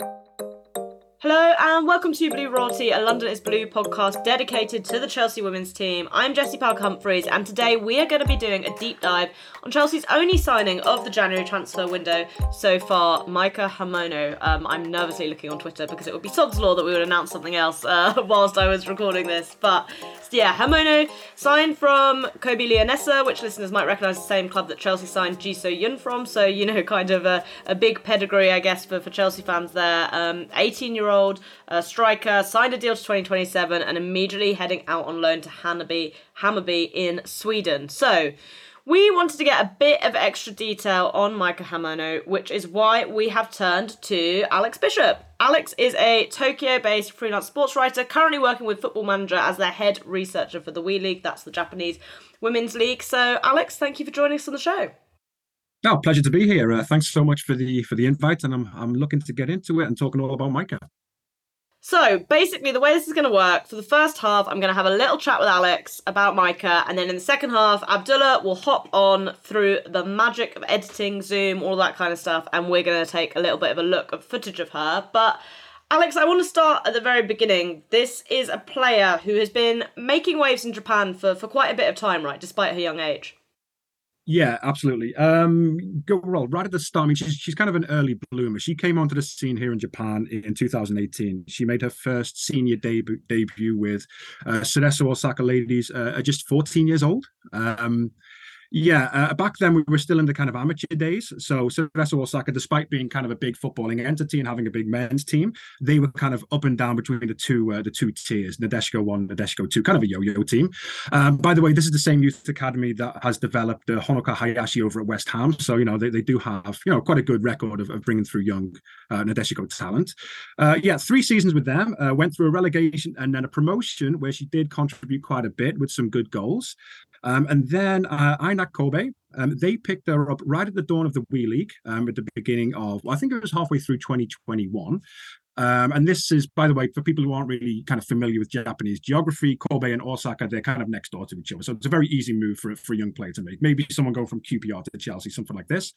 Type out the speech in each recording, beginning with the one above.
you Hello and welcome to Blue Royalty, a London is Blue podcast dedicated to the Chelsea women's team. I'm Jessy Parker Humphreys, and today we are going to be doing a deep dive on Chelsea's only signing of the January transfer window so far, Maika Hamano. Um, I'm nervously looking on Twitter because it would be sod's law that we would announce something else uh, whilst I was recording this. But yeah, Hamano signed from Kobe Leonessa, which listeners might recognise the same club that Chelsea signed Ji So Yun from. So you know, kind of a, a big pedigree, I guess, for, for Chelsea fans there. 18 um, year old uh, striker, signed a deal to 2027 and immediately heading out on loan to Hammarby, in Sweden. So, we wanted to get a bit of extra detail on Maika Hamano, which is why we have turned to Alex Bishop. Alex is a Tokyo based freelance sports writer, currently working with Football Manager as their head researcher for the WE League, that's the Japanese Women's League. So, Alex, thank you for joining us on the show. No, pleasure to be here. Uh, thanks so much for the for the invite, and I'm I'm looking to get into it and talking all about Maika. So basically, the way this is going to work for the first half, I'm going to have a little chat with Alex about Maika, and then in the second half, Abdullah will hop on through the magic of editing, Zoom, all that kind of stuff, and we're going to take a little bit of a look at footage of her. But Alex, I want to start at the very beginning. This is a player who has been making waves in Japan for, for quite a bit of time, right, despite her young age. Yeah, absolutely. Um, go well right at the start. I mean, she's she's kind of an early bloomer. She came onto the scene here in Japan in 2018. She made her first senior debut debut with uh, Cerezo Osaka ladies uh, at just 14 years old. Um, yeah, uh, back then we were still in the kind of amateur days. So Cerezo Osaka, despite being kind of a big footballing entity and having a big men's team, they were kind of up and down between the two uh, the two tiers, Nadeshiko one, Nadeshiko two, kind of a yo-yo team. Um, by the way, this is the same youth academy that has developed the uh, Honoka Hayashi over at West Ham. So you know they, they do have you know quite a good record of, of bringing through young uh, talent. Uh, yeah, three seasons with them. Uh, went through a relegation and then a promotion where she did contribute quite a bit with some good goals. Um, and then uh, INAC Kobe, um, they picked her up right at the dawn of the WE League um, at the beginning of, I think it was halfway through 2021. Um, and this is, by the way, for people who aren't really kind of familiar with Japanese geography, Kobe and Osaka, they're kind of next door to each other. So it's a very easy move for, for a young player to make. Maybe someone going from QPR to Chelsea, something like this.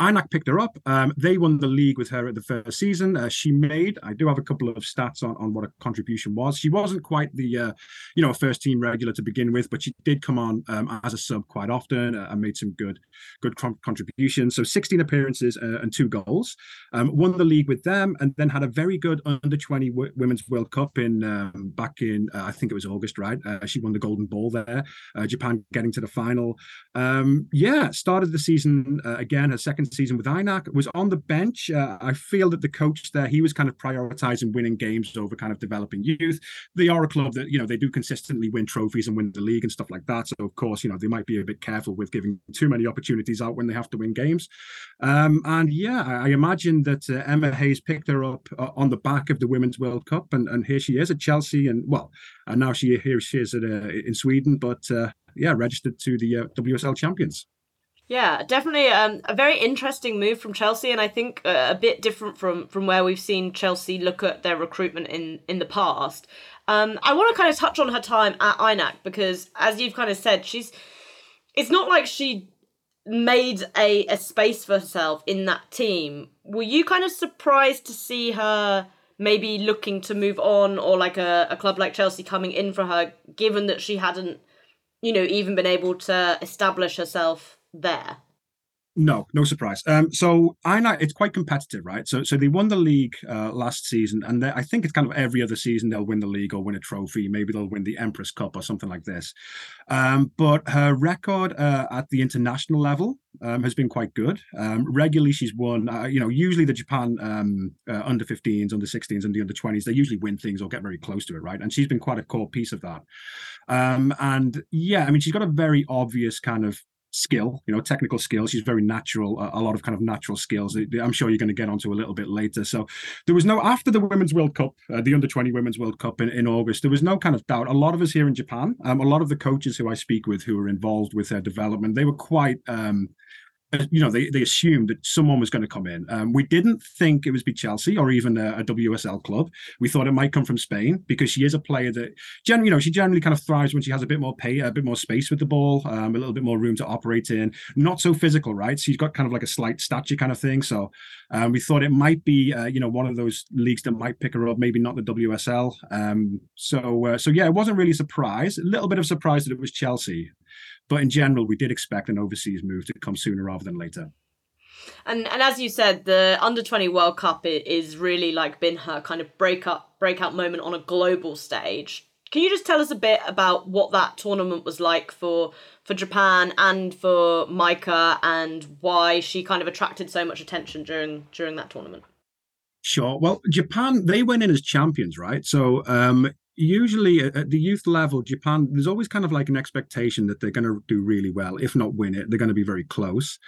INAC picked her up. Um, they won the league with her at the first season. Uh, she made, I do have a couple of stats on, on what her contribution was. She wasn't quite the, uh, you know, first team regular to begin with, but she did come on um, as a sub quite often uh, and made some good, good contributions. So 16 appearances uh, and two goals. Um, won the league with them and then had a very very good under 20 w- women's World Cup in um, back in uh, I think it was August, right? Uh, she won the golden ball there. Uh, Japan getting to the final. Um, yeah, started the season uh, again, her second season with INAC. Was on the bench. Uh, I feel that the coach there he was kind of prioritizing winning games over kind of developing youth. They are a club that you know they do consistently win trophies and win the league and stuff like that. So of course you know they might be a bit careful with giving too many opportunities out when they have to win games. Um, and yeah, I, I imagine that uh, Emma Hayes picked her up the back of the Women's World Cup, and, and here she is at Chelsea, and well, and now she here she is at, uh, in Sweden, but uh, yeah, registered to the uh, WSL champions. Yeah, definitely um, a very interesting move from Chelsea, and I think uh, a bit different from from where we've seen Chelsea look at their recruitment in in the past. Um, I want to kind of touch on her time at INAC because, as you've kind of said, she's. It's not like she made a, a space for herself in that team. Were you kind of surprised to see her maybe looking to move on or like a, a club like Chelsea coming in for her, given that she hadn't, you know, even been able to establish herself there? No, no surprise. Um, so I know it's quite competitive, right? So, so they won the league uh, last season, and I think it's kind of every other season they'll win the league or win a trophy. Maybe they'll win the Empress Cup or something like this. Um, but her record uh, at the international level um, has been quite good. Um, regularly, she's won. Uh, you know, usually the Japan um, uh, under 15s, under 16s, and the under 20s, they usually win things or get very close to it, right? And she's been quite a core piece of that. Um, and yeah, I mean, she's got a very obvious kind of skill, you know, technical skills. She's very natural, a, lot of kind of natural skills. I'm sure you're going to get onto a little bit later. So there was no, after the Women's World Cup, uh, the under 20 Women's World Cup in, in August, there was no kind of doubt. A lot of us here in Japan, um, a lot of the coaches who I speak with who are involved with their development, they were quite, um, you know, they, they assumed that someone was going to come in. Um, we didn't think it was be Chelsea or even a, a, WSL club. We thought it might come from Spain because she is a player that, generally, you know, she generally kind of thrives when she has a bit more pay, a bit more space with the ball, um, a little bit more room to operate in. Not so physical, right? She's got kind of like a slight stature kind of thing. So um, we thought it might be, uh, you know, one of those leagues that might pick her up. Maybe not the WSL. Um, so, uh, so yeah, it wasn't really a surprise. A little bit of surprise that it was Chelsea. But in general, we did expect an overseas move to come sooner rather than later. And and as you said, the under twenty World Cup is really like been her kind of break up breakout moment on a global stage. Can you just tell us a bit about what that tournament was like for for Japan and for Maika and why she kind of attracted so much attention during during that tournament? Sure. Well, Japan they went in as champions, right? So um, usually at the youth level, Japan, there's always kind of like an expectation that they're going to do really well. If not win it, they're going to be very close.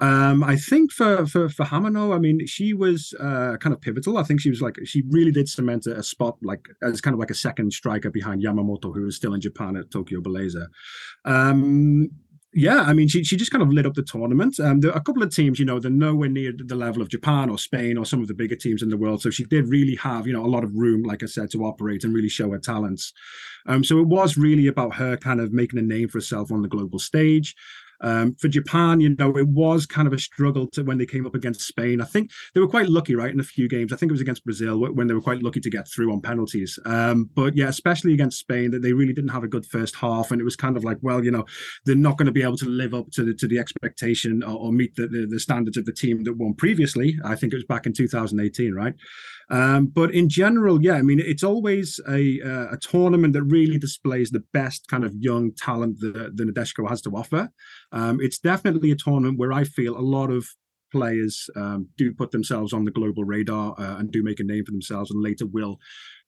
Um, I think for for for Hamano, I mean, she was uh, kind of pivotal. I think she was like she really did cement a, spot like as kind of like a second striker behind Yamamoto, who was still in Japan at Tokyo Beleza. Um, yeah, I mean, she she just kind of lit up the tournament. Um, there are a couple of teams, you know, they're nowhere near the level of Japan or Spain or some of the bigger teams in the world. So she did really have, you know, a lot of room, like I said, to operate and really show her talents. Um, so it was really about her kind of making a name for herself on the global stage. Um, for Japan, you know, it was kind of a struggle to when they came up against Spain. I think they were quite lucky, right, in a few games. I think it was against Brazil when they were quite lucky to get through on penalties. Um, but yeah, especially against Spain, that they really didn't have a good first half, and it was kind of like, well, you know, they're not going to be able to live up to the to the expectation or, or meet the, the, the standards of the team that won previously. I think it was back in 2018, right? Um, but in general, yeah, I mean, it's always a uh, a tournament that really displays the best kind of young talent that the Nadeshiko has to offer. Um, it's definitely a tournament where I feel a lot of players um, do put themselves on the global radar uh, and do make a name for themselves, and later will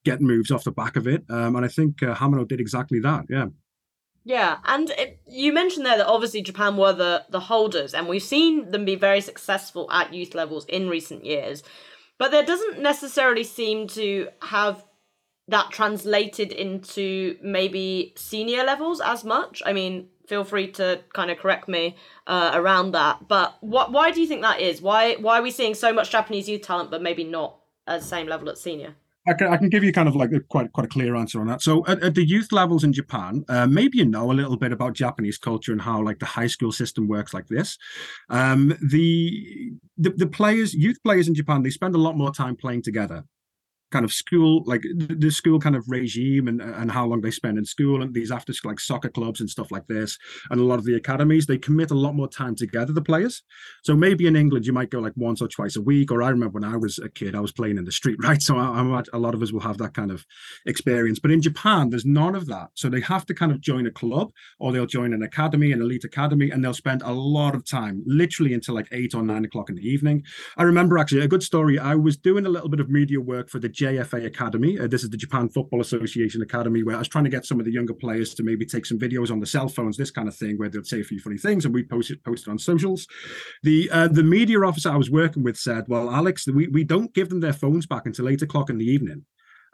get moves off the back of it. Um, and I think uh, Hamano did exactly that. Yeah. Yeah, and it, you mentioned there that obviously Japan were the the holders, and we've seen them be very successful at youth levels in recent years. But there doesn't necessarily seem to have that translated into maybe senior levels as much. I mean, feel free to kind of correct me uh, around that. But what? Why do you think that is? Why? Why are we seeing so much Japanese youth talent, but maybe not at the same level at senior? I can, I can give you kind of like a, quite quite a clear answer on that. So at, at the youth levels in Japan, uh, maybe you know a little bit about Japanese culture and how like the high school system works like this. Um, the, the the players, youth players in Japan, they spend a lot more time playing together kind of school like the school kind of regime and and how long they spend in school and these after school, like soccer clubs and stuff like this and a lot of the academies they commit a lot more time together the players. So maybe in england you might go like once or twice a week or i remember when i was a kid i was playing in the street right? So a lot of us will have that kind of experience. But in japan there's none of that. So they have to kind of join a club or they'll join an academy an elite academy and they'll spend a lot of time literally until like eight or nine o'clock in the evening. I remember actually a good story. I was doing a little bit of media work for the JFA Academy. Uh, this is the Japan Football Association Academy, where I was trying to get some of the younger players to maybe take some videos on the cell phones, this kind of thing, where they'd say a few funny things, and we posted posted on socials. The uh, the media officer I was working with said, "Well, Alex, we we don't give them their phones back until eight o'clock in the evening."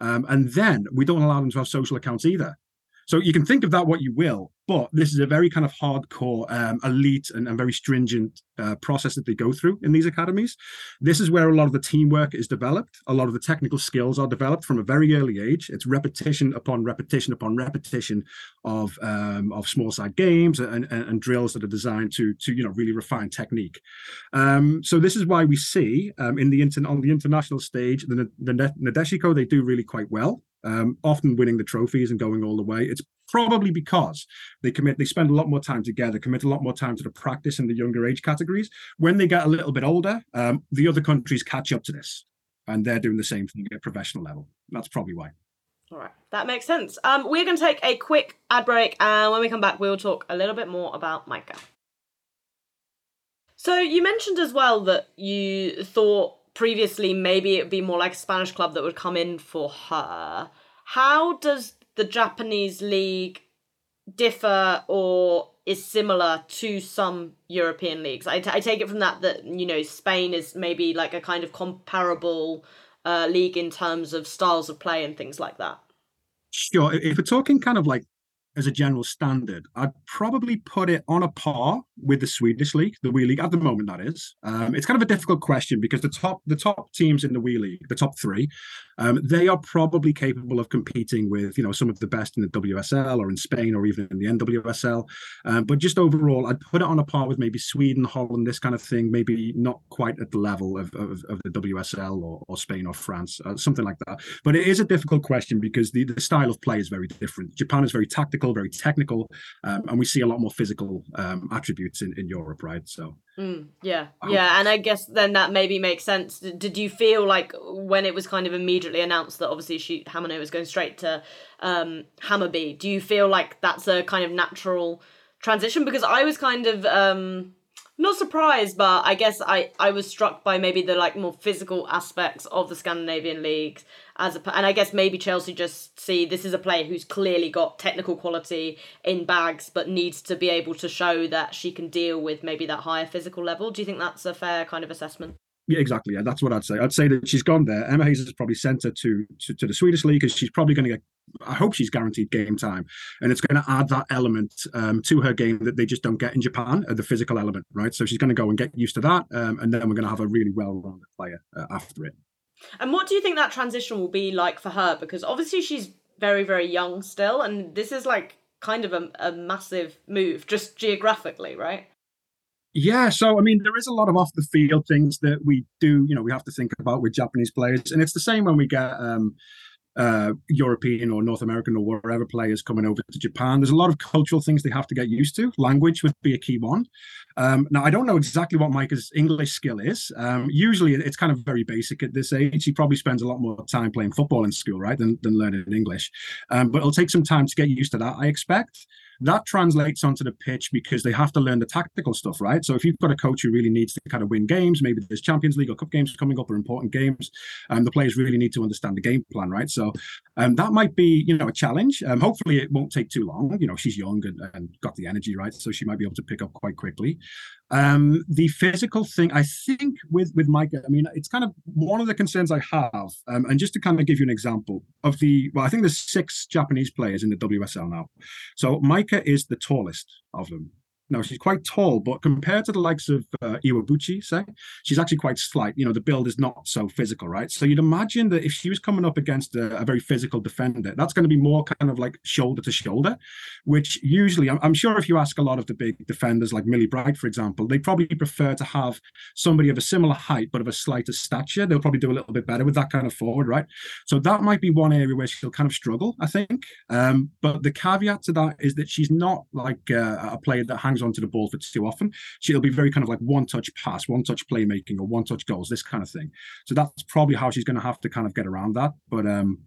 Um, and then we don't allow them to have social accounts either. So you can think of that what you will, but this is a very kind of hardcore, um, elite, and, and, very stringent uh, process that they go through in these academies. This is where a lot of the teamwork is developed. A lot of the technical skills are developed from a very early age. It's repetition upon repetition upon repetition of um, of small side games and, and, and, drills that are designed to to you know really refine technique. Um, so this is why we see um, in the inter- on the international stage the, the Nadeshiko they do really quite well um, often winning the trophies and going all the way. It's probably because they commit, they spend a lot more time together, commit a lot more time to the practice in the younger age categories. When they get a little bit older, um, the other countries catch up to this, and they're doing the same thing at professional level. That's probably why. All right, that makes sense. Um, we're going to take a quick ad break, and when we come back, we'll talk a little bit more about Maika. So you mentioned as well that you thought previously maybe it would be more like a Spanish club that would come in for her. How does the Japanese league differ or is similar to some European leagues? I, t- I take it from that that you know Spain is maybe like a kind of comparable uh, league in terms of styles of play and things like that. Sure. If we're talking kind of like as a general standard, I'd probably put it on a par with the Swedish league, the WE League at the moment. That is, um, it's kind of a difficult question because the top the top teams in the WE League, the top three, um, they are probably capable of competing with you know some of the best in the WSL or in Spain or even in the NWSL. Um, but just overall, I'd put it on a par with maybe Sweden, Holland, this kind of thing. Maybe not quite at the level of of, of the WSL or, or Spain or France, uh, something like that. But it is a difficult question because the, the style of play is very different. Japan is very tactical, very technical, um, and we see a lot more physical um, in, in Europe, right? So mm, yeah, yeah, and I guess then that maybe makes sense. Did you feel like when it was kind of immediately announced that obviously she Hamano was going straight to um, Hammarby, do you feel like that's a kind of natural transition? Because I was kind of um, not surprised, but I guess I I was struck by maybe the like more physical aspects of the Scandinavian leagues as a and I guess maybe Chelsea just see this is a player who's clearly got technical quality in bags, but needs to be able to show that she can deal with maybe that higher physical level. Do you think that's a fair kind of assessment? Yeah, exactly. Yeah, that's what I'd say. I'd say that she's gone there. Emma Hayes has probably sent her to to, to the Swedish league because she's probably going to get. I hope she's guaranteed game time, and it's going to add that element um, to her game that they just don't get in Japan, uh, the physical element, right? So she's going to go and get used to that, um, and then we're going to have a really well-rounded player uh, after it. And what do you think that transition will be like for her? Because obviously she's very very young still, and this is like kind of a, a massive move just geographically, right? Yeah, so I mean, there is a lot of off the field things that we do, you know, we have to think about with Japanese players, and it's the same when we get um, uh, European or North American or wherever players coming over to Japan. There's a lot of cultural things they have to get used to. Language would be a key one. Um, now, I don't know exactly what Maika's English skill is. Um, usually, it's kind of very basic at this age. He probably spends a lot more time playing football in school, right, than, than learning English. Um, but it'll take some time to get used to that, I expect that translates onto the pitch because they have to learn the tactical stuff, right? So if you've got a coach who really needs to kind of win games, maybe there's Champions League or Cup games coming up or important games, um, the players really need to understand the game plan, right? So um, that might be, you know, a challenge. Um, hopefully it won't take too long. You know, she's young and, and got the energy, right? So she might be able to pick up quite quickly. Um, the physical thing, I think, with with Maika, I mean, it's kind of one of the concerns I have. Um, and just to kind of give you an example of the, well, I think there's six Japanese players in the WSL now. So Maika is the tallest of them. Now she's quite tall, but compared to the likes of uh, Iwabuchi, say, she's actually quite slight. You know, the build is not so physical, right? So you'd imagine that if she was coming up against a, a very physical defender, that's going to be more kind of like shoulder to shoulder, which usually, I'm, I'm, sure if you ask a lot of the big defenders like Millie Bright, for example, they probably prefer to have somebody of a similar height but of a slighter stature. They'll probably do a little bit better with that kind of forward, right? So that might be one area where she'll kind of struggle, I think. Um, but the caveat to that is that she's not like uh, a player that hangs hangs onto the ball for too often. She'll be very kind of like one touch pass, one touch playmaking, or one touch goals, this kind of thing. So that's probably how she's going to have to kind of get around that. But um,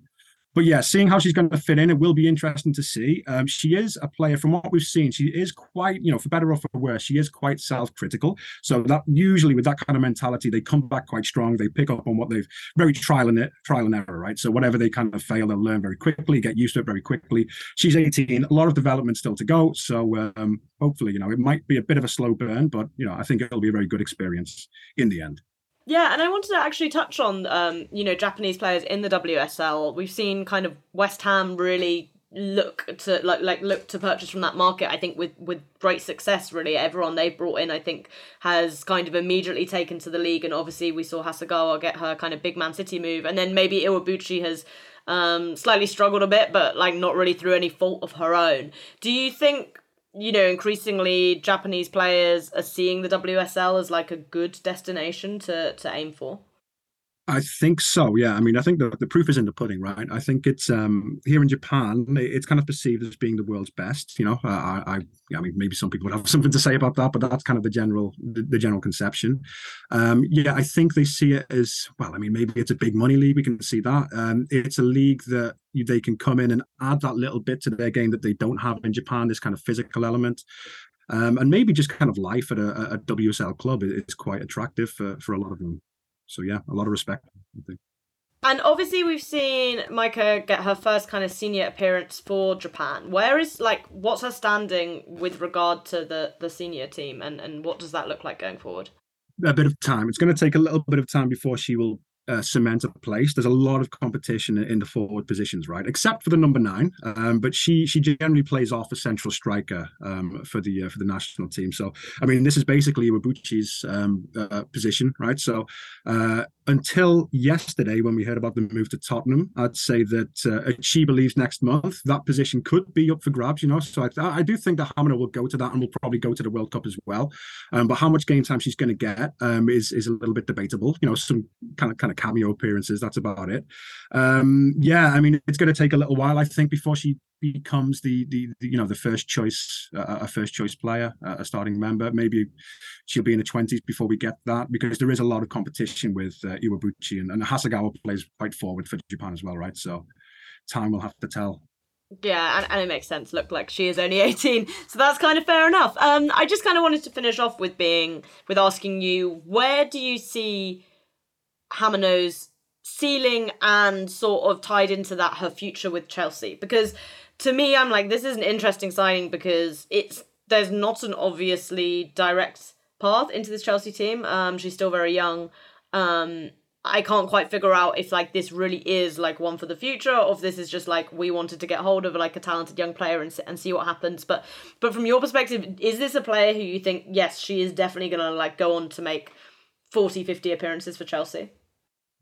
but yeah, seeing how she's going to fit in, it will be interesting to see. Um, she is a player, from what we've seen, she is quite, you know, for better or for worse, she is quite self-critical. So that usually with that kind of mentality, they come back quite strong. They pick up on what they've very trial and trial and error, right? So whatever they kind of fail, they'll learn very quickly, get used to it very quickly. She's 18, a lot of development still to go. So um, hopefully, you know, it might be a bit of a slow burn, but you know, I think it'll be a very good experience in the end. Yeah, and I wanted to actually touch on, um, you know, Japanese players in the WSL. We've seen kind of West Ham really look to like like look to purchase from that market. I think with with great success. Really, everyone they've brought in, I think, has kind of immediately taken to the league. And obviously, we saw Hasegawa get her kind of big Man City move, and then maybe Iwabuchi has um slightly struggled a bit, but like not really through any fault of her own. Do you think you know, increasingly Japanese players are seeing the WSL as like a good destination to to aim for. I think so. Yeah. I mean, I think the, the proof is in the pudding, right? I think it's um here in Japan, it's kind of perceived as being the world's best. You know, I, I, I mean, maybe some people would have something to say about that, but that's kind of the general the, the, general conception. Um, yeah, I think they see it as well. I mean, maybe it's a big money league. We can see that. Um, it's a league that they can come in and add that little bit to their game that they don't have in Japan. This kind of physical element. Um, and maybe just kind of life at a, a WSL club is quite attractive for, for a lot of them so yeah, a lot of respect. And obviously, we've seen Maika get her first kind of senior appearance for Japan. Where is like what's her standing with regard to the the senior team, and and what does that look like going forward? A bit of time. It's going to take a little bit of time before she will uh, cement a place. There's a lot of competition in the forward positions, right? Except for the number nine, um, but she she generally plays off a central striker um, for the uh, for the national team. So I mean, this is basically Iwabuchi's um, uh, position, right? So uh, until yesterday, when we heard about the move to Tottenham, I'd say that uh, she believes next month that position could be up for grabs. You know, so I, I do think that Hamano will go to that and will probably go to the World Cup as well. Um, but how much game time she's going to get um, is is a little bit debatable. You know, some kind of kind of cameo appearances. That's about it. Um, yeah, I mean, it's going to take a little while, I think, before she becomes the the, the you know the first choice uh, a first choice player uh, a starting member maybe she'll be in the 20s before we get that because there is a lot of competition with uh, Iwabuchi and, and Hasegawa plays quite forward for Japan as well right so time will have to tell yeah, and, and it makes sense. Look, like she is only 18, so that's kind of fair enough. Um, I just kind of wanted to finish off with being with asking you, where do you see Hamano's ceiling and sort of tied into that her future with Chelsea? Because to me, I'm like, this is an interesting signing because it's there's not an obviously direct path into this Chelsea team. Um, she's still very young. Um, I can't quite figure out if like this really is like one for the future, or if this is just like we wanted to get hold of like a talented young player and and see what happens. But but from your perspective, is this a player who you think yes, she is definitely gonna like go on to make 40, 50 appearances for Chelsea?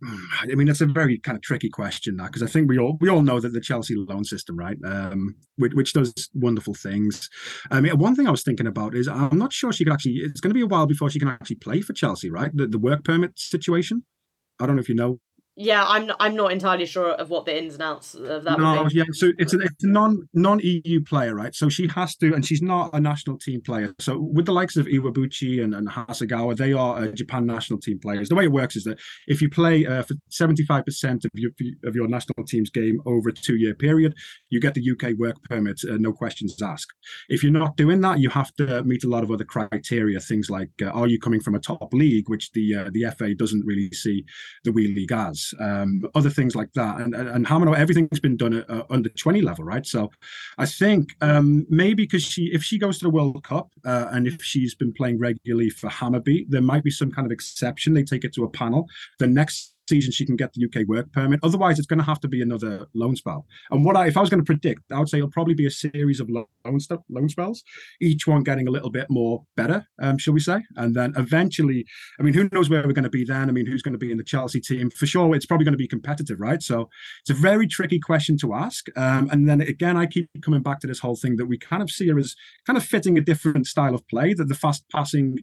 I mean, it's a very kind of tricky question now because I think we all we all know that the Chelsea loan system, right, um, which, which does wonderful things. I mean, one thing I was thinking about is I'm not sure she could actually. It's going to be a while before she can actually play for Chelsea, right? The the work permit situation. I don't know if you know yeah, I'm not, I'm not entirely sure of what the ins and outs of that. No, yeah, so it's a, it's a non non EU player, right? So she has to, and she's not a national team player. So with the likes of Iwabuchi and, and Hasegawa, they are uh, Japan national team players. The way it works is that if you play uh, for seventy five percent of your of your national team's game over a two year period, you get the UK work permit, uh, no questions asked. If you're not doing that, you have to meet a lot of other criteria, things like uh, are you coming from a top league, which the uh, the FA doesn't really see the WE League as um, other things like that. And and, and Hamano, everything's been done at uh, under 20 level, right? So I think um, maybe because she, if she goes to the World Cup uh, and if she's been playing regularly for Hammarby, there might be some kind of exception. They take it to a panel. The next season she can get the UK work permit. Otherwise, it's going to have to be another loan spell. And what I, if I was going to predict, I would say it'll probably be a series of loan stuff, loan spells, each one getting a little bit more better, um, shall we say? And then eventually, I mean, who knows where we're going to be then? I mean, who's going to be in the Chelsea team? For sure, it's probably going to be competitive, right? So it's a very tricky question to ask. Um, and then again, I keep coming back to this whole thing that we kind of see her as kind of fitting a different style of play, that the fast passing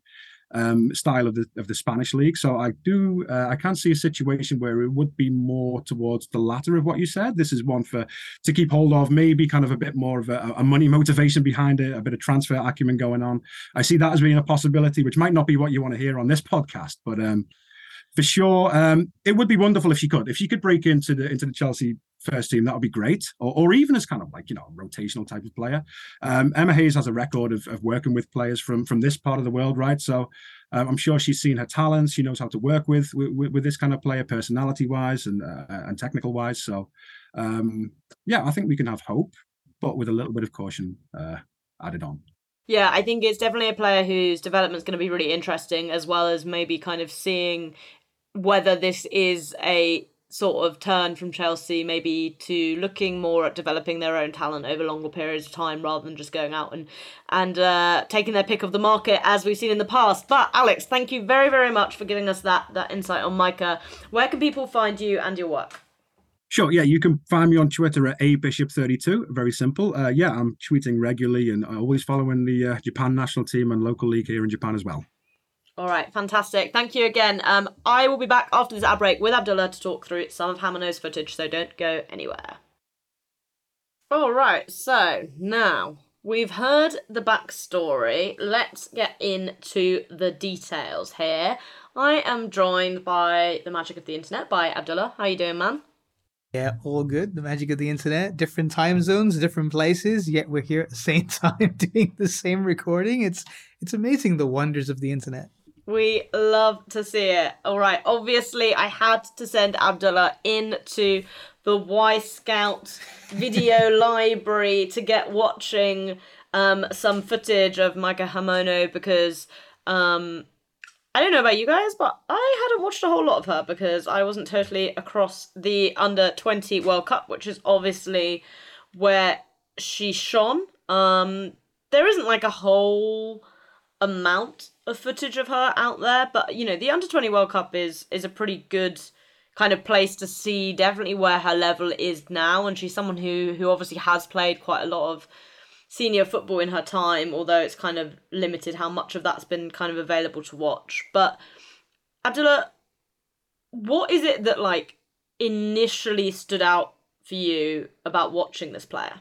um, style of the of the Spanish league. So I do uh, I can't see a situation where it would be more towards the latter of what you said. This is one for to keep hold of, maybe kind of a bit more of a, a money motivation behind it, a bit of transfer acumen going on. I see that as being a possibility, which might not be what you want to hear on this podcast, but um, for sure, um, it would be wonderful if she could. If she could break into the into the Chelsea first team, that would be great. Or, or even as kind of like, you know, rotational type of player. Um, Emma Hayes has a record of, of working with players from from this part of the world, right? So um, I'm sure she's seen her talents. She knows how to work with with, with this kind of player, personality wise and uh, and technical wise. So, um, yeah, I think we can have hope, but with a little bit of caution uh, added on. Yeah, I think it's definitely a player whose development is going to be really interesting, as well as maybe kind of seeing whether this is a sort of turn from Chelsea maybe to looking more at developing their own talent over longer periods of time rather than just going out and and uh, taking their pick of the market as we've seen in the past. But Alex, thank you very very much for giving us that that insight on Maika. Where can people find you and your work? Sure. Yeah, you can find me on Twitter at abishop32. Very simple. Uh, yeah, I'm tweeting regularly and always following the uh, Japan national team and local league here in Japan as well. All right, fantastic. Thank you again. Um, I will be back after this ad break with Abdullah to talk through some of Hamano's footage, so don't go anywhere. All right, so now we've heard the backstory. Let's get into the details here. I am joined by the magic of the internet by Abdullah. How you doing, man? Yeah, all good. The magic of the internet, different time zones, different places, yet we're here at the same time doing the same recording. It's it's amazing the wonders of the internet. We love to see it. All right. Obviously, I had to send Abdullah into the Wyscout video library to get watching um, some footage of Maika Hamano because um, I don't know about you guys, but I hadn't watched a whole lot of her because I wasn't totally across the under 20 World Cup, which is obviously where she shone. Um, there isn't like a whole amount of footage of her out there, but you know, the under 20 World Cup is is a pretty good kind of place to see definitely where her level is now and she's someone who who obviously has played quite a lot of senior football in her time, although it's kind of limited how much of that's been kind of available to watch. But Abdullah, what is it that like initially stood out for you about watching this player?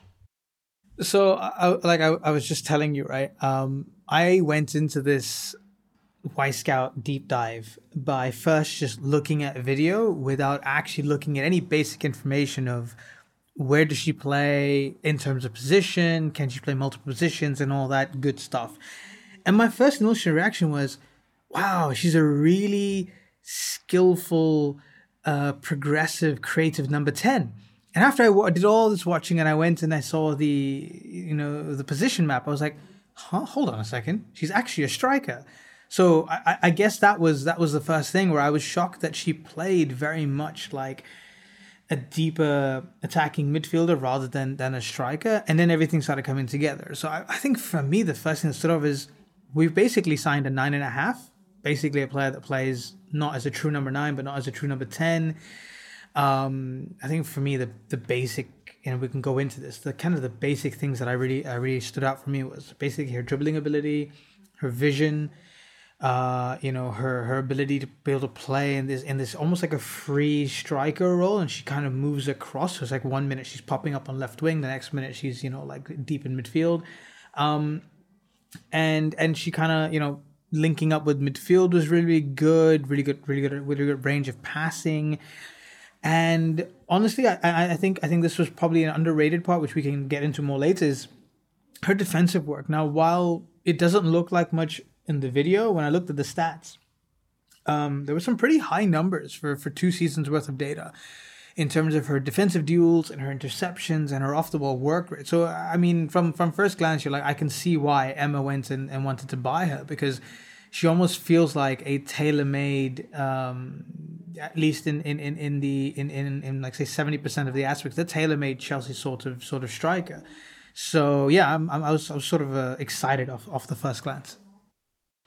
So, I, like I, I was just telling you, right? Um, I went into this Wyscout deep dive by first just looking at a video without actually looking at any basic information of where does she play in terms of position? Can she play multiple positions and all that good stuff? And my first initial reaction was, wow, she's a really skillful, uh, progressive, creative number 10. And after I did all this watching and I went and I saw the, you know, the position map, I was like, huh, hold on a second. She's actually a striker. So I, I guess that was that was the first thing where I was shocked that she played very much like a deeper attacking midfielder rather than than a striker, and then everything started coming together. So I, I think for me, the first thing that stood out is we've basically signed a nine and a half, basically a player that plays not as a true number nine, but not as a true number ten. Um, I think for me, the the basic, and we can go into this, the kind of the basic things that I really I really stood out for me was basically her dribbling ability, her vision, uh, you know, her her ability to be able to play in this in this almost like a free striker role, and she kind of moves across. So it's like one minute she's popping up on left wing, the next minute she's you know like deep in midfield, um, and and she kind of you know linking up with midfield was really good, really good, really good, really good range of passing. And honestly, I, I think I think this was probably an underrated part, which we can get into more later. Is her defensive work. Now, while it doesn't look like much in the video, when I looked at the stats, um, there were some pretty high numbers for, for two seasons worth of data in terms of her defensive duels and her interceptions and her off the ball work rate. So I mean, from from first glance, you're like, I can see why Emma went and, and wanted to buy her because she almost feels like a tailor made, um, at least in, in, in, in the in, in, in like say seventy percent of the aspects, the tailor made Chelsea sort of sort of striker. So yeah, I'm, I'm, i was I was sort of uh, excited off off the first glance.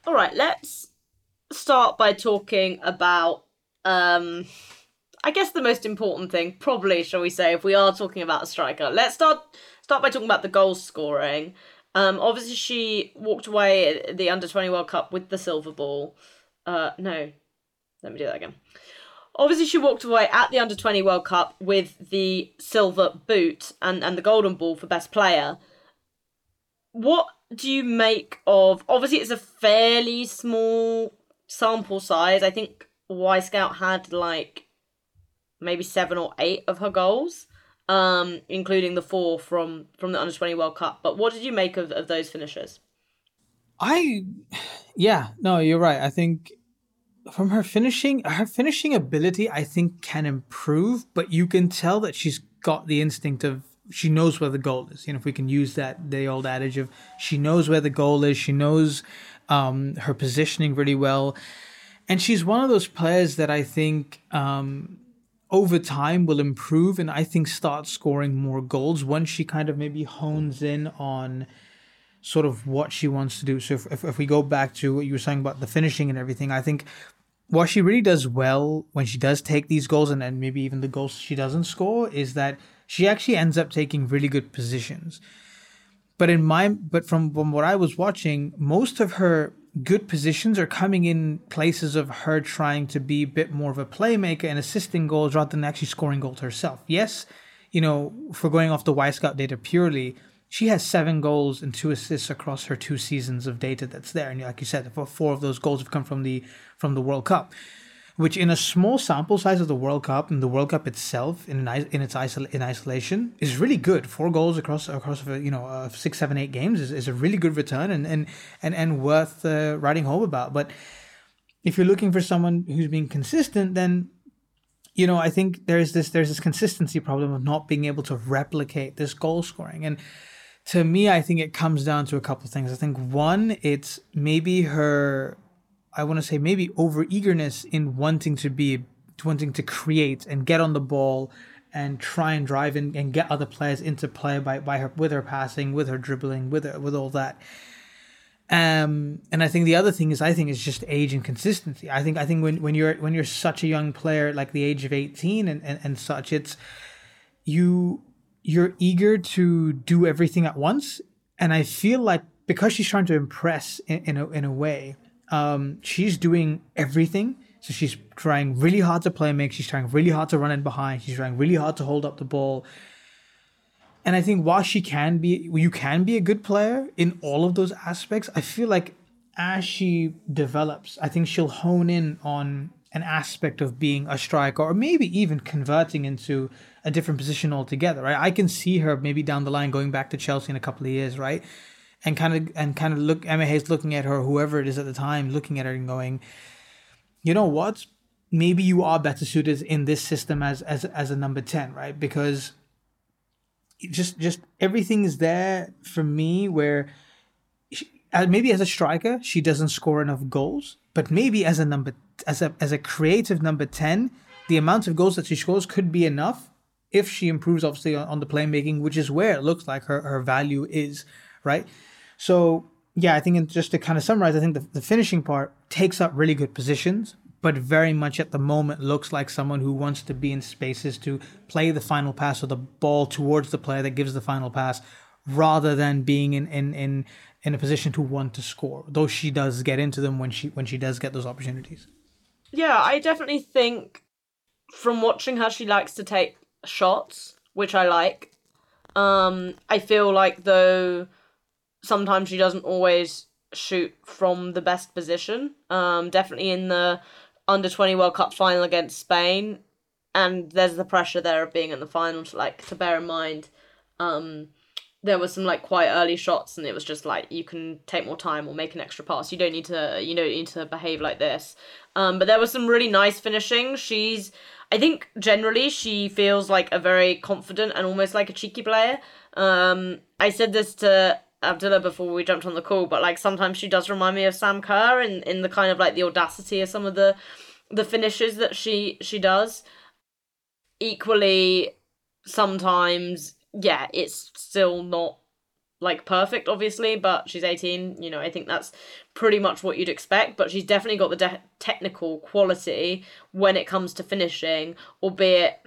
All right, let's start by talking about um I guess the most important thing, probably shall we say, if we are talking about a striker. Let's start start by talking about the goal scoring. Um obviously she walked away at the under 20 World Cup with the silver ball. Uh no. Let me do that again. Obviously she walked away at the under 20 World Cup with the silver boot and and the golden ball for best player. What do you make of obviously it's a fairly small sample size. I think Wyscout had like maybe seven or eight of her goals, um, including the four from from the under twenty World Cup. But what did you make of, of those finishes? I yeah, no, you're right. I think from her finishing her finishing ability I think can improve, but you can tell that she's got the instinct of she knows where the goal is. You know, if we can use that the old adage of she knows where the goal is, she knows um, her positioning really well, and she's one of those players that I think um, over time will improve and I think start scoring more goals once she kind of maybe hones in on sort of what she wants to do. So if, if, if we go back to what you were saying about the finishing and everything, I think what she really does well when she does take these goals and then maybe even the goals she doesn't score is that she actually ends up taking really good positions. But in my but from, from what I was watching, most of her good positions are coming in places of her trying to be a bit more of a playmaker and assisting goals rather than actually scoring goals herself. Yes, you know, for going off the Wyscout data purely, she has seven goals and two assists across her two seasons of data that's there. And like you said, four of those goals have come from the from the World Cup which in a small sample size of the World Cup and the World Cup itself in in its isol- in isolation is really good. Four goals across across you know uh, six, seven, eight games is, is a really good return and and and, and worth uh, writing home about. But if you're looking for someone who's being consistent, then you know I think there's this there's this consistency problem of not being able to replicate this goal scoring and. To me, I think it comes down to a couple things. I think one, it's maybe her I want to say maybe over eagerness in wanting to be wanting to create and get on the ball and try and drive and, and get other players into play by, by her with her passing, with her dribbling, with her, with all that. Um, and I think the other thing is I think it's just age and consistency. I think I think when, when you're when you're such a young player like the age of eighteen and, and, and such, it's you you're eager to do everything at once. And I feel like because she's trying to impress in, in a in a way, um, she's doing everything so she's trying really hard to play make. She's trying really hard to run in behind. She's trying really hard to hold up the ball. And I think while she can be, you can be a good player in all of those aspects. I feel like as she develops, I think she'll hone in on an aspect of being a striker, or maybe even converting into a different position altogether. Right? I can see her maybe down the line going back to Chelsea in a couple of years, right? And kind of and kind of look Emma Hayes looking at her, whoever it is at the time, looking at her and going, you know what? Maybe you are better suited in this system as as as a number 10, right? Because just just everything is there for me where she, uh, maybe as a striker she doesn't score enough goals, but maybe as a number as a as a creative number 10, the amount of goals that she scores could be enough if she improves obviously on, on the playmaking, which is where it looks like her, her value is, right? So yeah, I think just to kind of summarize, I think the, the finishing part takes up really good positions, but very much at the moment looks like someone who wants to be in spaces to play the final pass or the ball towards the player that gives the final pass rather than being in, in, in, in a position to want to score. Though she does get into them when she when she does get those opportunities. Yeah, I definitely think from watching her she likes to take shots, which I like. Um I feel like though sometimes she doesn't always shoot from the best position. Um, definitely in the under twenty World Cup final against Spain, and there's the pressure there of being in the final to like to bear in mind. Um, there was some like quite early shots, and it was just like you can take more time or make an extra pass. You don't need to you don't need to behave like this. Um, but there was some really nice finishing. She's I think generally she feels like a very confident and almost like a cheeky player. Um, I said this to Abdullah before we jumped on the call, but like sometimes she does remind me of Sam Kerr in, in the kind of like the audacity of some of the the finishes that she she does. Equally, sometimes yeah, it's still not like perfect, obviously, but she's eighteen. You know, I think that's pretty much what you'd expect. But she's definitely got the de- technical quality when it comes to finishing, albeit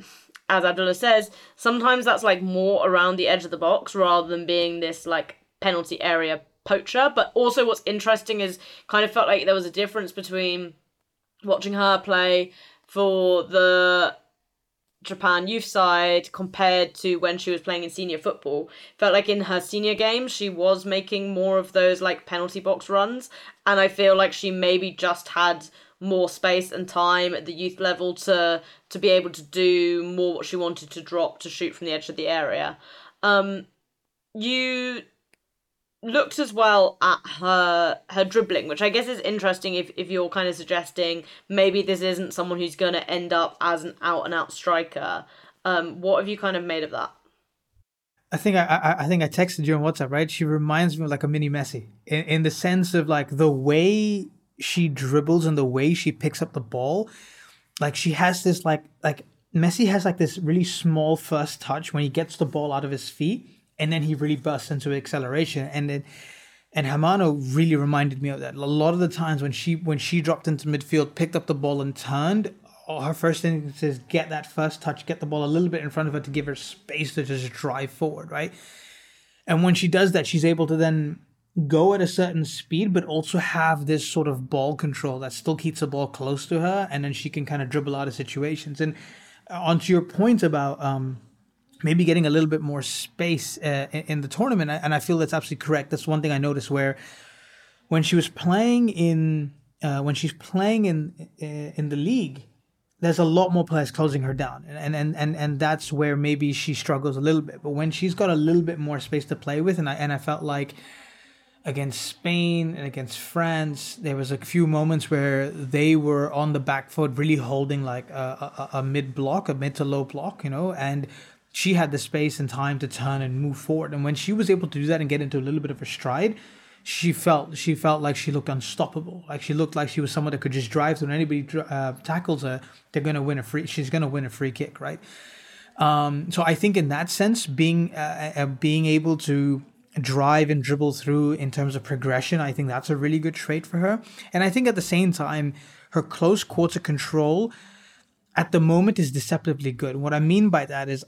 as Abdullah says, sometimes that's like more around the edge of the box rather than being this like penalty area poacher. But also, what's interesting is kind of felt like there was a difference between watching her play for the Japan youth side compared to when she was playing in senior football. Felt like in her senior games she was making more of those like penalty box runs, and I feel like she maybe just had more space and time at the youth level to to be able to do more what she wanted to drop to shoot from the edge of the area. Um, you looked as well at her her dribbling, which I guess is interesting if, if you're kind of suggesting maybe this isn't someone who's going to end up as an out and out striker. Um, what have you kind of made of that? I think I, I, I think I texted you on WhatsApp, right? She reminds me of like a mini Messi in, in the sense of like the way she dribbles and the way she picks up the ball. Like she has this like like Messi has like this really small first touch when he gets the ball out of his feet and then he really bursts into acceleration and then and Hamano really reminded me of that. A lot of the times when she when she dropped into midfield, picked up the ball and turned, oh, her first instinct is get that first touch, get the ball a little bit in front of her to give her space to just drive forward, right? And when she does that, she's able to then go at a certain speed, but also have this sort of ball control that still keeps the ball close to her, and then she can kind of dribble out of situations. And onto your point about um, maybe getting a little bit more space uh, in, the tournament. And I feel that's absolutely correct. That's one thing I noticed where when she was playing in uh, when she's playing in uh, in the league, there's a lot more players closing her down, and and and and that's where maybe she struggles a little bit. But when she's got a little bit more space to play with, and I and I felt like against Spain and against France, there was a few moments where they were on the back foot, really holding like a, a, a mid block, a mid to low block, you know, and she had the space and time to turn and move forward. And when she was able to do that and get into a little bit of a stride, she felt she felt like she looked unstoppable. Like she looked like she was someone that could just drive through. Anybody uh, tackles her, they're gonna win a free. She's gonna win a free kick, right? Um, so I think in that sense, being uh, uh, being able to drive and dribble through in terms of progression, I think that's a really good trait for her. And I think at the same time, her close quarter control at the moment is deceptively good. What I mean by that is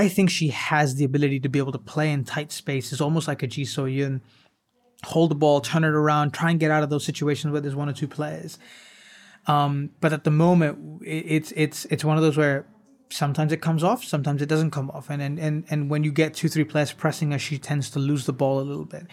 I think she has the ability to be able to play in tight spaces, almost like a Ji So Yun hold the ball, turn it around, try and get out of those situations where there's one or two players. Um, but at the moment, it's it's it's one of those where sometimes it comes off, sometimes it doesn't come off, and and and, and when you get two three players pressing her, she tends to lose the ball a little bit.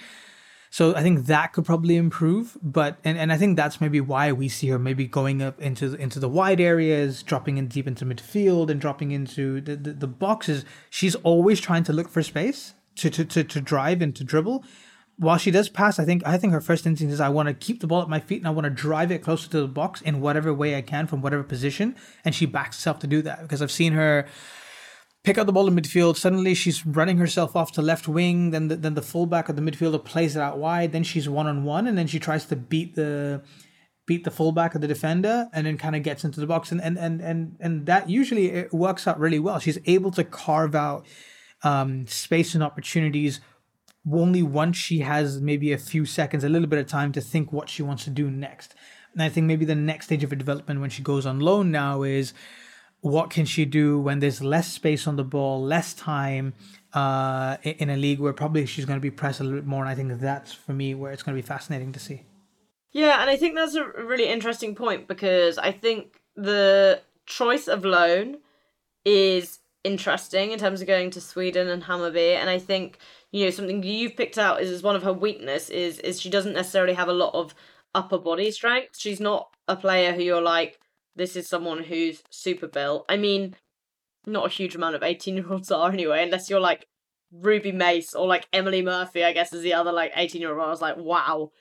So I think that could probably improve, but and, and I think that's maybe why we see her maybe going up into into the wide areas, dropping in deep into midfield, and dropping into the, the, the boxes. She's always trying to look for space to, to, to, to drive and to dribble while she does pass, I think I think her first instinct is I want to keep the ball at my feet and I want to drive it closer to the box in whatever way I can from whatever position, and she backs herself to do that because I've seen her pick up the ball in midfield. Suddenly she's running herself off to left wing. Then the, then the fullback of the midfielder plays it out wide. Then she's one on one, and then she tries to beat the beat the fullback of the defender, and then kind of gets into the box. And and and and and that usually it works out really well. She's able to carve out um, space and opportunities only once she has maybe a few seconds, a little bit of time to think what she wants to do next. And I think maybe the next stage of her development when she goes on loan now is what can she do when there's less space on the ball, less time uh, in a league where probably she's going to be pressed a little bit more. And I think that's for me where it's going to be fascinating to see. Yeah, and I think that's a really interesting point because I think the choice of loan is interesting in terms of going to Sweden and Hammarby, and I think you know something you've picked out is, is one of her weakness is is she doesn't necessarily have a lot of upper body strength. She's not a player who you're like this is someone who's super built. I mean, not a huge amount of 18 year olds are anyway, unless you're like Ruby Mace or like Emily Murphy, I guess is the other like 18 year old. I was like, wow.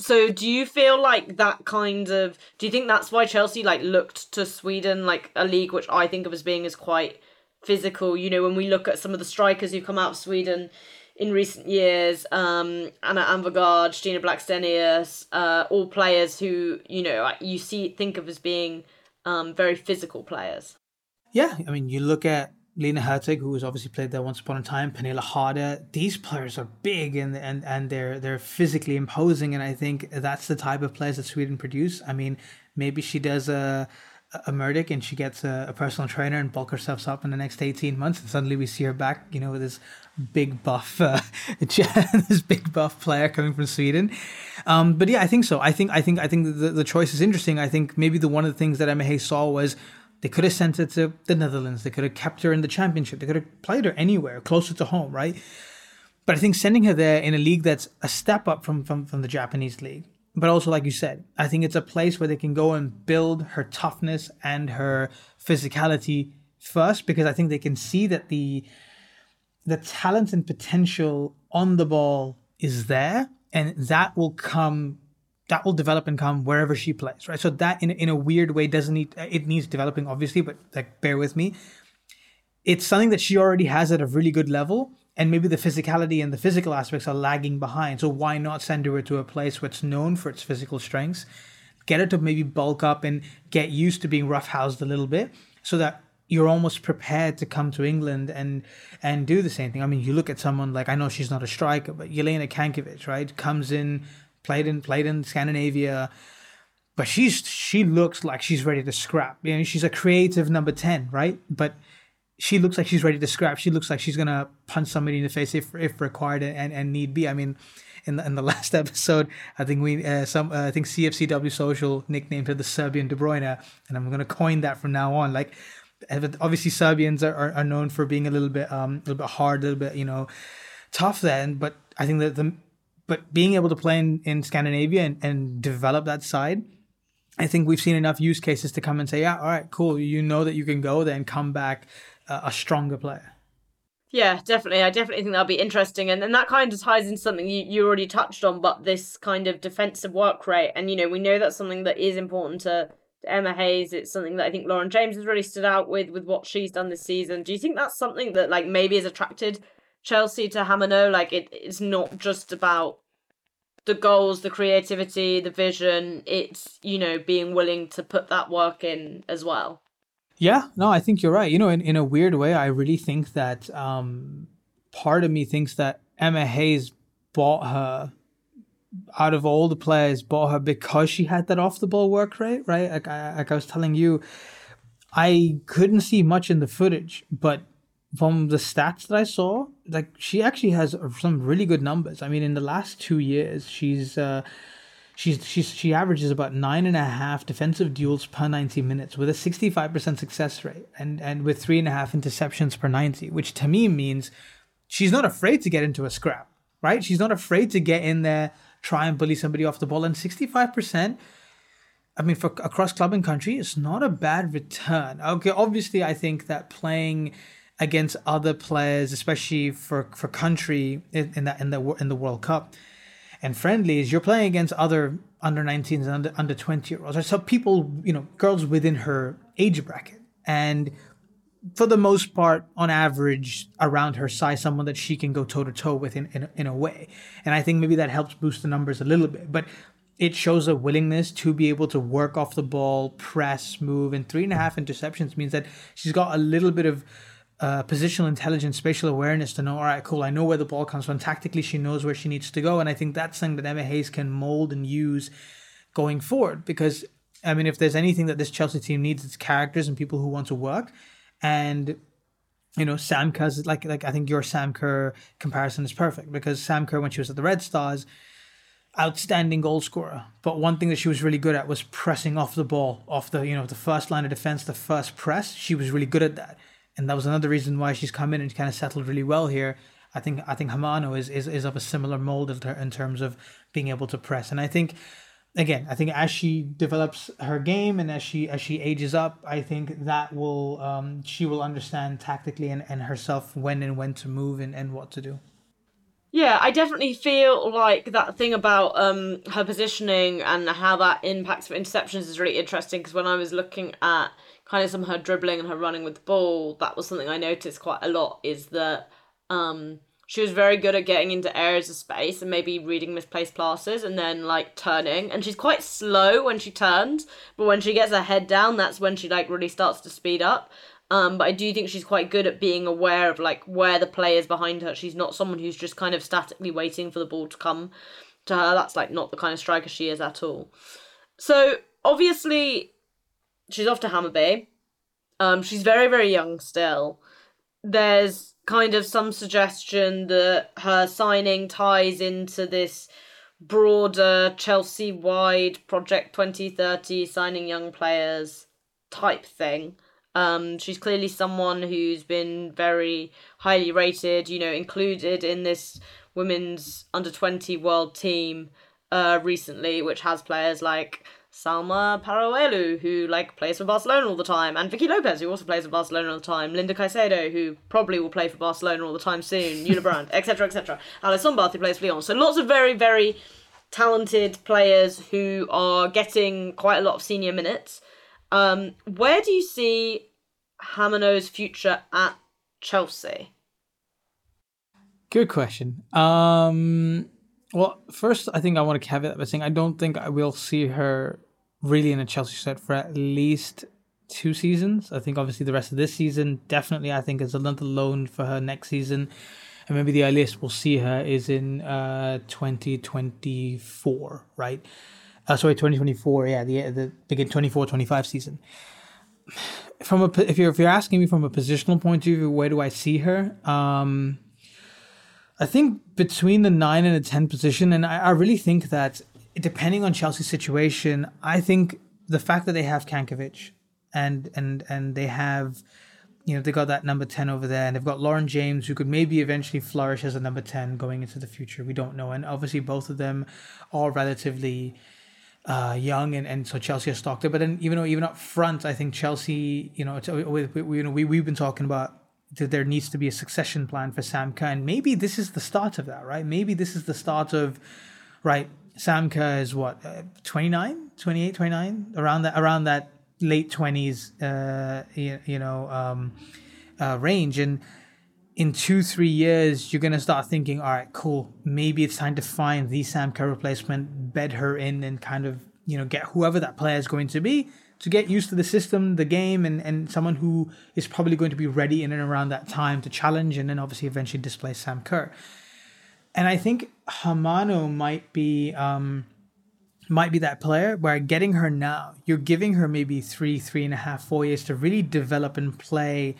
So do you feel like that kind of do you think that's why Chelsea like looked to Sweden like a league which I think of as being as quite physical, you know, when we look at some of the strikers who come out of Sweden in recent years, um, Anna Anvegård, Stina Blackstenius, uh, all players who you know you see think of as being um, very physical players. Yeah, I mean, you look at Lina Hurtig, who has obviously played there once upon a time, Pernille Harder. These players are big and and and they're they're physically imposing, and I think that's the type of players that Sweden produce. I mean, maybe she does a a Murdoch and she gets a, a, personal trainer and bulk herself up in the next 18 months and suddenly we see her back you know with this big buff uh, this big buff player coming from Sweden. Um, but yeah I think so. I think I think I think the, the choice is interesting. I think maybe the one of the things that Emma Hayes saw was they could have sent her to the Netherlands. They could have kept her in the championship. They could have played her anywhere closer to home right? But I think sending her there in a league that's a step up from from, from the Japanese league but also like you said i think it's a place where they can go and build her toughness and her physicality first because i think they can see that the the talent and potential on the ball is there and that will come that will develop and come wherever she plays right? So that in, in a weird way doesn't need it needs developing obviously but like bear with me. It's something that she already has at a really good level and maybe the physicality and the physical aspects are lagging behind. So why not send her to a place where it's known for its physical strengths? Get her to maybe bulk up and get used to being roughhoused a little bit, so that you're almost prepared to come to England and and do the same thing. I mean, you look at someone like I know she's not a striker, but Jelena Cankovic, right? Comes in, played in played in Scandinavia, but she's she looks like she's ready to scrap. You know, she's a creative number ten, right? But she looks like she's ready to scrap. She looks like she's gonna punch somebody in the face if if required and, and need be. I mean, in the, in the last episode, I think we uh, some uh, I think CFCW Social nicknamed her the Serbian De Bruyne, and I'm gonna coin that from now on. Like, obviously Serbians are, are, are known for being a little bit um a little bit hard, a little bit you know tough then, but I think that the but being able to play in, in Scandinavia and, and develop that side. I think we've seen enough use cases to come and say, yeah, all right, cool. You know that you can go there and come back a stronger player. Yeah, definitely. I definitely think that'll be interesting. And then that kind of ties into something you, you already touched on, but this kind of defensive work rate. And, you know, we know that's something that is important to, to Emma Hayes. It's something that I think Lauren James has really stood out with, with what she's done this season. Do you think that's something that, like, maybe has attracted Chelsea to Hamano? Like, it, it's not just about the goals, the creativity, the vision. It's, you know, being willing to put that work in as well. Yeah, no, I think you're right. You know, in, in a weird way, I really think that um, part of me thinks that Emma Hayes bought her out of all the players, bought her because she had that off the ball work rate, right? Like I, like I was telling you, I couldn't see much in the footage, but from the stats that I saw, like she actually has some really good numbers. I mean, in the last two years, she's uh, she's she's she averages about nine and a half defensive duels per ninety minutes with a sixty five percent success rate, and and with three and a half interceptions per ninety, which to me means she's not afraid to get into a scrap, right? She's not afraid to get in there, try and bully somebody off the ball, and sixty five percent I mean, for across club and country, it's not a bad return. Okay, obviously, I think that playing against other players, especially for for country in, in that in the in the World Cup and friendlies, you're playing against other under 19s and under under 20 year olds, so people, you know, girls within her age bracket, and for the most part, on average, around her size, someone that she can go toe to toe with in, in in a way, and I think maybe that helps boost the numbers a little bit, but it shows a willingness to be able to work off the ball, press, move, and three and a half interceptions means that she's got a little bit of uh, positional intelligence, spatial awareness to know, all right, cool, I know where the ball comes from. Tactically, she knows where she needs to go. And I think that's something that Emma Hayes can mold and use going forward. Because, I mean, if there's anything that this Chelsea team needs, it's characters and people who want to work. And, you know, Sam Kerr's, like, like I think your Sam Kerr comparison is perfect because Sam Kerr, when she was at the Red Stars, outstanding goal scorer. But one thing that she was really good at was pressing off the ball, off the, you know, the first line of defense, the first press. She was really good at that and that was another reason why she's come in and kind of settled really well here. I think I think Hamano is, is, is of a similar mold in terms of being able to press, and I think again, I think as she develops her game and as she as she ages up, I think that will um, she will understand tactically and, and herself when and when to move and, and what to do. Yeah, I definitely feel like that thing about um her positioning and how that impacts for interceptions is really interesting because when I was looking at kind of some of her dribbling and her running with the ball, that was something I noticed quite a lot is that um, she was very good at getting into areas of space and maybe reading misplaced passes and then like turning. And she's quite slow when she turns, but when she gets her head down, that's when she like really starts to speed up. Um, but I do think she's quite good at being aware of like where the play is behind her. She's not someone who's just kind of statically waiting for the ball to come to her. That's like not the kind of striker she is at all. So obviously she's off to Hammarby. Um, she's very, very young still. There's kind of some suggestion that her signing ties into this broader Chelsea wide Project 2030 signing young players type thing. Um, she's clearly someone who's been very highly rated, you know, included in this women's under 20 world team uh, recently, which has players like Salma Paralluelo, who like plays for Barcelona all the time, and Vicky Lopez, who also plays for Barcelona all the time, Linda Caicedo, who probably will play for Barcelona all the time soon, Jule Brand, etc., etc. Alice Sombath, who plays for Lyon. So lots of very, very talented players who are getting quite a lot of senior minutes. Um, where do you see Hamano's future at Chelsea? Good question. Um, well, first, I think I want to caveat by saying I don't think I will see her really in a Chelsea set for at least two seasons. I think obviously the rest of this season definitely I think is another loan for her next season. And maybe the earliest we'll see her is in uh 2024, right? Uh, sorry, 2024, yeah, the the begin 24 25 season. From a if you're if you're asking me from a positional point of view, where do I see her? Um I think between the 9 and the 10 position and I, I really think that depending on Chelsea's situation, I think the fact that they have Cankovic and and and they have you know they got that number 10 over there and they've got Lauren James who could maybe eventually flourish as a number 10 going into the future we don't know and obviously both of them are relatively uh, young and, and so Chelsea has stocked it. But then even though even up front I think Chelsea you know with, with, you know we, we've been talking about that there needs to be a succession plan for Sam Kerr and maybe this is the start of that right? Maybe this is the start of right Sam Kerr is what, uh, 29, 28, 29, around that, around that late 20s, uh, you, you know, um, uh, range. And in two, three years, you're going to start thinking, all right, cool. Maybe it's time to find the Sam Kerr replacement, bed her in, and kind of, you know, get whoever that player is going to be to get used to the system, the game, and, and someone who is probably going to be ready in and around that time to challenge and then obviously eventually displace Sam Kerr. And I think Hamano might be um, might be that player where getting her now, you're giving her maybe three, three and a half, four years to really develop and play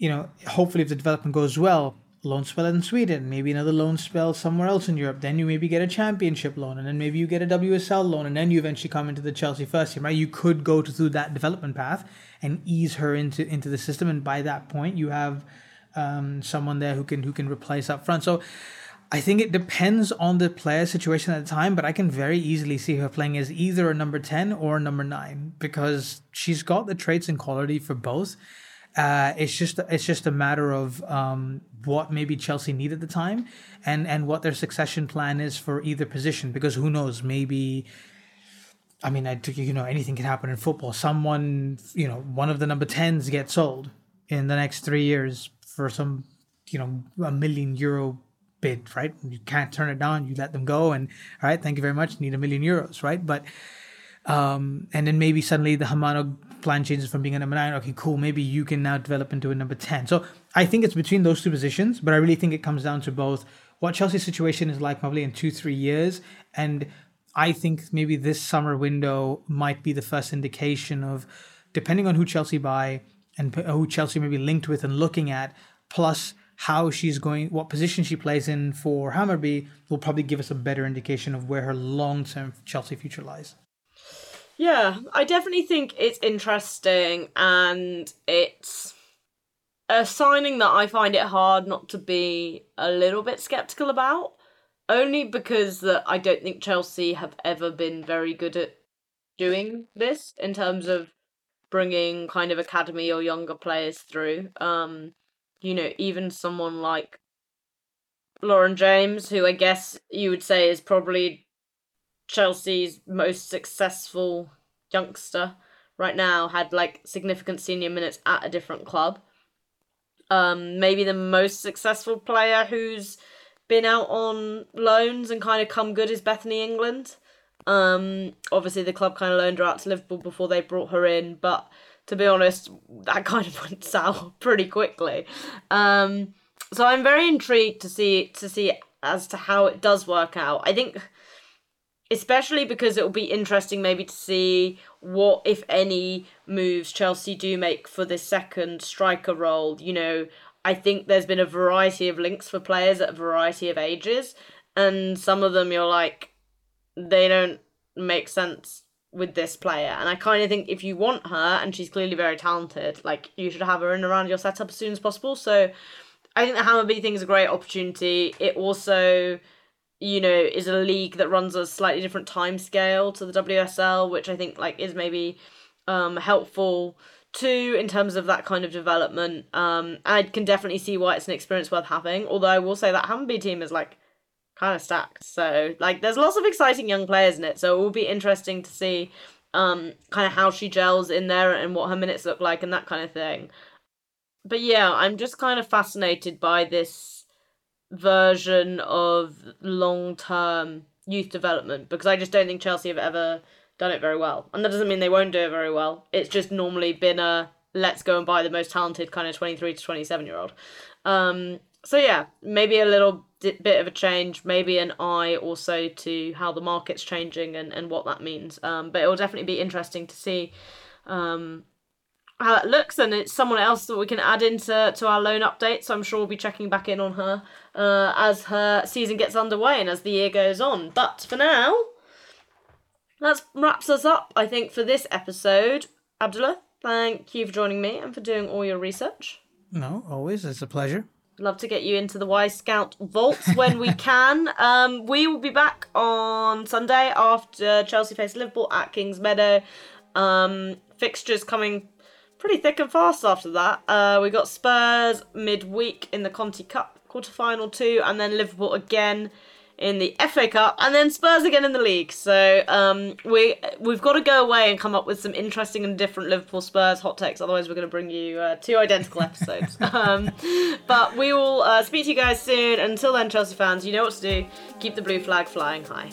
you know, hopefully if the development goes well, loan spell in Sweden, maybe another loan spell somewhere else in Europe. Then you maybe get a championship loan, and then maybe you get a WSL loan, and then you eventually come into the Chelsea first team, right? You could go through that development path and ease her into into the system, and by that point, you have um, someone there who can who can replace up front. So. I think it depends on the player situation at the time, but I can very easily see her playing as either a number 10 or a number 9 because she's got the traits and quality for both. Uh, it's just it's just a matter of um, what maybe Chelsea need at the time, and and what their succession plan is for either position. Because who knows, maybe. I mean, I you know anything can happen in football. Someone, you know, one of the number tens gets sold in the next three years for some, you know, a million euro bid, right? You can't turn it down. You let them go, and all right, thank you very much. Need a million euros, right? But um, and then maybe suddenly the Hamano plan changes from being a number nine. Okay, cool. Maybe you can now develop into a number 10. So I think it's between those two positions, but I really think it comes down to both what Chelsea's situation is like probably in two, three years. And I think maybe this summer window might be the first indication of, depending on who Chelsea buy and who Chelsea may be linked with and looking at, plus how she's going, what position she plays in for Hammarby, will probably give us a better indication of where her long term Chelsea future lies. Yeah, I definitely think it's interesting and it's a signing that I find it hard not to be a little bit skeptical about. Only because that I don't think Chelsea have ever been very good at doing this in terms of bringing kind of academy or younger players through. Um, you know, even someone like Lauren James, who I guess you would say is probably Chelsea's most successful youngster right now had like significant senior minutes at a different club. Um, maybe the most successful player who's been out on loans and kind of come good is Bethany England. Um, obviously the club kind of loaned her out to Liverpool before they brought her in, but to be honest, that kind of went south pretty quickly. Um, so I'm very intrigued to see to see as to how it does work out. I think especially because it will be interesting maybe to see what if any moves Chelsea do make for this second striker role. You know, I think there's been a variety of links for players at a variety of ages, and some of them you're like, they don't make sense with this player. And I kind of think if you want her, and she's clearly very talented, like you should have her in around your setup as soon as possible. So I think the Hammarby thing is a great opportunity. It also you know, is a league that runs a slightly different time scale to the WSL, which I think like is maybe um helpful too in terms of that kind of development. Um I can definitely see why it's an experience worth having. Although I will say that Hammarby team is like kind of stacked. So like there's lots of exciting young players in it. So it will be interesting to see um kind of how she gels in there and what her minutes look like and that kind of thing. But yeah, I'm just kind of fascinated by this version of long term youth development because I just don't think Chelsea have ever done it very well. And that doesn't mean they won't do it very well. It's just normally been a let's go and buy the most talented kind of 23 to 27 year old. Um, so yeah, maybe a little bit of a change, maybe an eye also to how the market's changing and, and what that means. Um, but it will definitely be interesting to see um, how that looks, and it's someone else that we can add into to our loan update. So I'm sure we'll be checking back in on her uh, as her season gets underway and as the year goes on. But for now, that wraps us up. I think for this episode, Abdullah, thank you for joining me and for doing all your research. No, always it's a pleasure. Love to get you into the Wyscout vaults when we can. Um, we will be back on Sunday after Chelsea face Liverpool at Kingsmeadow. Um, fixtures coming pretty thick and fast after that. Uh, we got Spurs midweek in the Conti Cup quarter final two, and then Liverpool again in the FA Cup, and then Spurs again in the league. So um, we we've got to go away and come up with some interesting and different Liverpool Spurs hot takes. Otherwise, we're going to bring you uh, two identical episodes. um, but we will uh, speak to you guys soon. Until then, Chelsea fans, you know what to do. Keep the blue flag flying high.